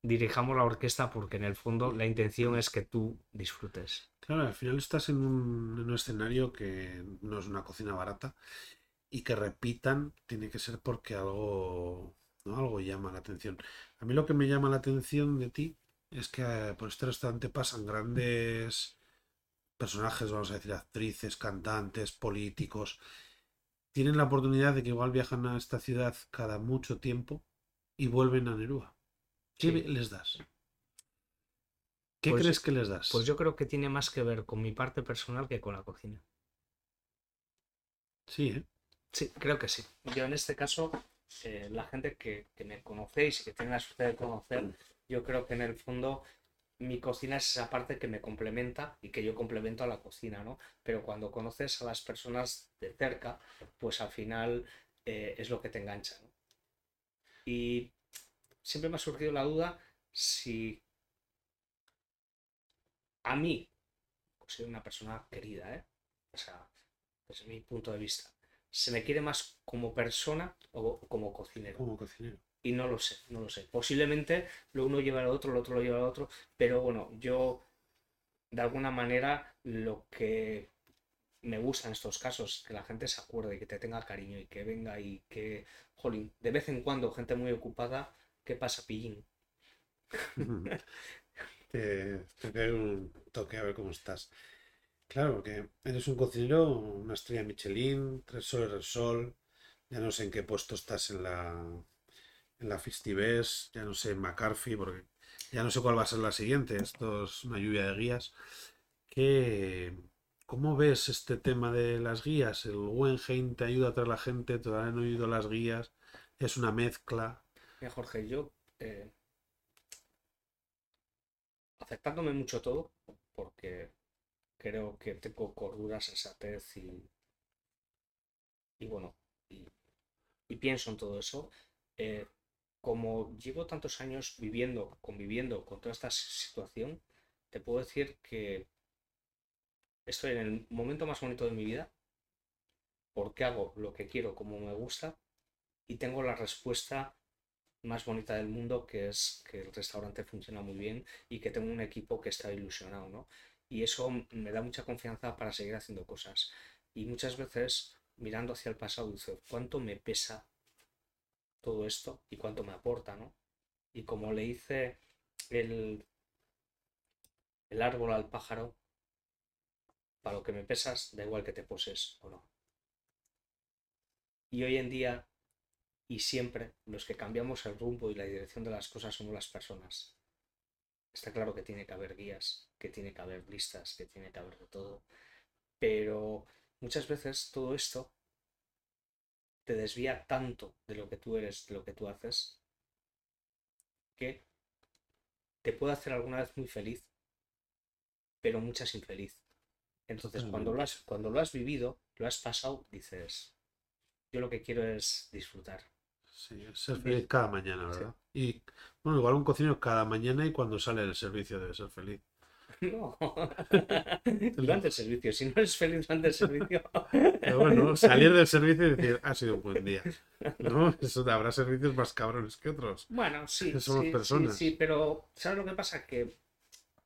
dirijamos la orquesta porque en el fondo la intención es que tú disfrutes. Claro, al final estás en un, en un escenario que no es una cocina barata y que repitan tiene que ser porque algo, ¿no? algo llama la atención. A mí lo que me llama la atención de ti es que eh, por este restaurante pasan grandes personajes, vamos a decir, actrices, cantantes, políticos. Tienen la oportunidad de que igual viajan a esta ciudad cada mucho tiempo y vuelven a Nerúa. ¿Qué les das? ¿Qué pues crees que les das? Pues yo creo que tiene más que ver con mi parte personal que con la cocina. Sí, ¿eh? Sí, creo que sí. Yo en este caso, eh, la gente que, me conocéis y que tiene la suerte de conocer, yo creo que en el fondo mi cocina es esa parte que me complementa y que yo complemento a la cocina, ¿no? Pero cuando conoces a las personas de cerca, pues al final eh, es lo que te engancha, ¿no? Y siempre me ha surgido la duda si a mí, pues soy una persona querida, ¿eh? O sea, desde mi punto de vista, se me quiere más como persona o como cocinero. Como cocinero. Y no lo sé, no lo sé. Posiblemente lo uno lleva al otro, lo otro lo lleva al otro, pero bueno, yo de alguna manera lo que me gusta en estos casos, que la gente se acuerde y que te tenga cariño y que venga y que, jolín, de vez en cuando gente muy ocupada, ¿qué pasa, pillín? te, te un toque a ver cómo estás. Claro, porque eres un cocinero, una estrella Michelin, tres soles del sol, ya no sé en qué puesto estás en la, en la ya no sé en McCarthy, porque ya no sé cuál va a ser la siguiente, esto es una lluvia de guías. ¿Qué, ¿Cómo ves este tema de las guías? ¿El Wenheim te ayuda a traer la gente? ¿Todavía no he oído las guías? ¿Es una mezcla? Jorge, yo eh, aceptándome mucho todo, porque creo que tengo cordura, sensatez y, y bueno, y, pienso en todo eso. Eh, como llevo tantos años viviendo, conviviendo con toda esta situación, te puedo decir que estoy en el momento más bonito de mi vida, porque hago lo que quiero como me gusta y tengo la respuesta más bonita del mundo, que es que el restaurante funciona muy bien y que tengo un equipo que está ilusionado, ¿no? Y eso me da mucha confianza para seguir haciendo cosas. Y muchas veces, mirando hacia el pasado, dice, ¿cuánto me pesa todo esto y cuánto me aporta, ¿no? Y como le hice el, el árbol al pájaro, para lo que me pesas, da igual que te poses o no. Y hoy en día y siempre los que cambiamos el rumbo y la dirección de las cosas somos las personas. Está claro que tiene que haber guías, que tiene que haber listas, que tiene que haber de todo. Pero muchas veces todo esto te desvía tanto de lo que tú eres, de lo que tú haces, que te puede hacer alguna vez muy feliz, pero muchas infeliz. Entonces, cuando lo, has, cuando lo has vivido, lo has pasado, dices, yo lo que quiero es disfrutar. Sí, ser feliz cada mañana, ¿verdad? Y bueno, igual un cocinero cada mañana y cuando sale del servicio debe ser feliz. No, durante el servicio. Si no eres feliz durante el servicio. Pero bueno, salir del servicio y decir, ha sido un buen día. ¿No? Eso habrá servicios más cabrones que otros. Bueno, sí. Somos personas. Sí, pero ¿sabes lo que pasa? Que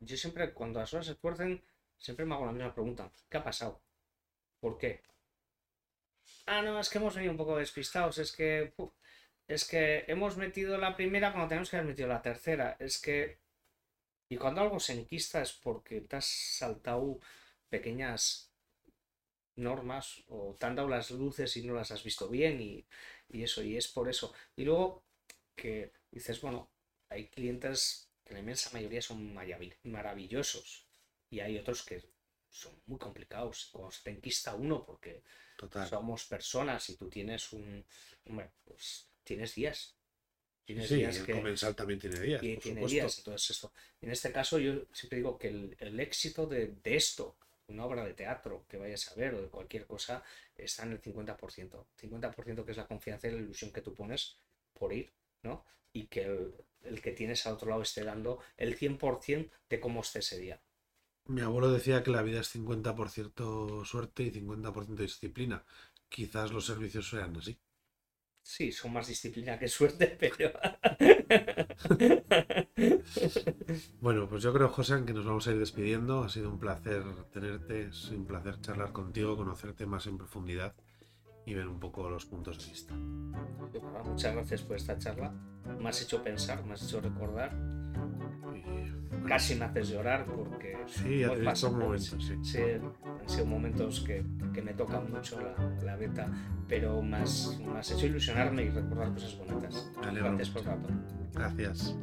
yo siempre, cuando las horas se esfuercen, siempre me hago la misma pregunta. ¿Qué ha pasado? ¿Por qué? Ah, no, es que hemos venido un poco despistados. Es que. es que hemos metido la primera cuando tenemos que haber metido la tercera. Es que y cuando algo se enquista es porque te has saltado pequeñas normas o te han dado las luces y no las has visto bien y, eso, y es por eso. Y luego que dices, bueno, hay clientes que la inmensa mayoría son maravillosos y hay otros que son muy complicados. Cuando se te enquista uno, porque somos personas y tú tienes un, hombre, pues tienes días sí, el comensal también tiene días. Y tiene días, entonces esto. En este caso, yo siempre digo que el, éxito de, esto, una obra de teatro que vayas a ver o de cualquier cosa, está en el 50%. 50% que es la confianza y la ilusión que tú pones por ir, ¿no? Y que el, el que tienes al otro lado esté dando el 100% de cómo esté ese día. Mi abuelo decía que la vida es 50% suerte y 50% disciplina. Quizás los servicios sean así. Sí, son más disciplina que suerte, pero. bueno, pues yo creo, José, que nos vamos a ir despidiendo. Ha sido un placer tenerte, es un placer charlar contigo, conocerte más en profundidad y ver un poco los puntos de vista. Muchas gracias por esta charla. Me has hecho pensar, me has hecho recordar casi me haces llorar porque sí, momentos, sí. han sido momentos que, que me tocan mucho la, la beta, pero más, más hecho ilusionarme y recordar cosas bonitas. Gracias por. Gracias.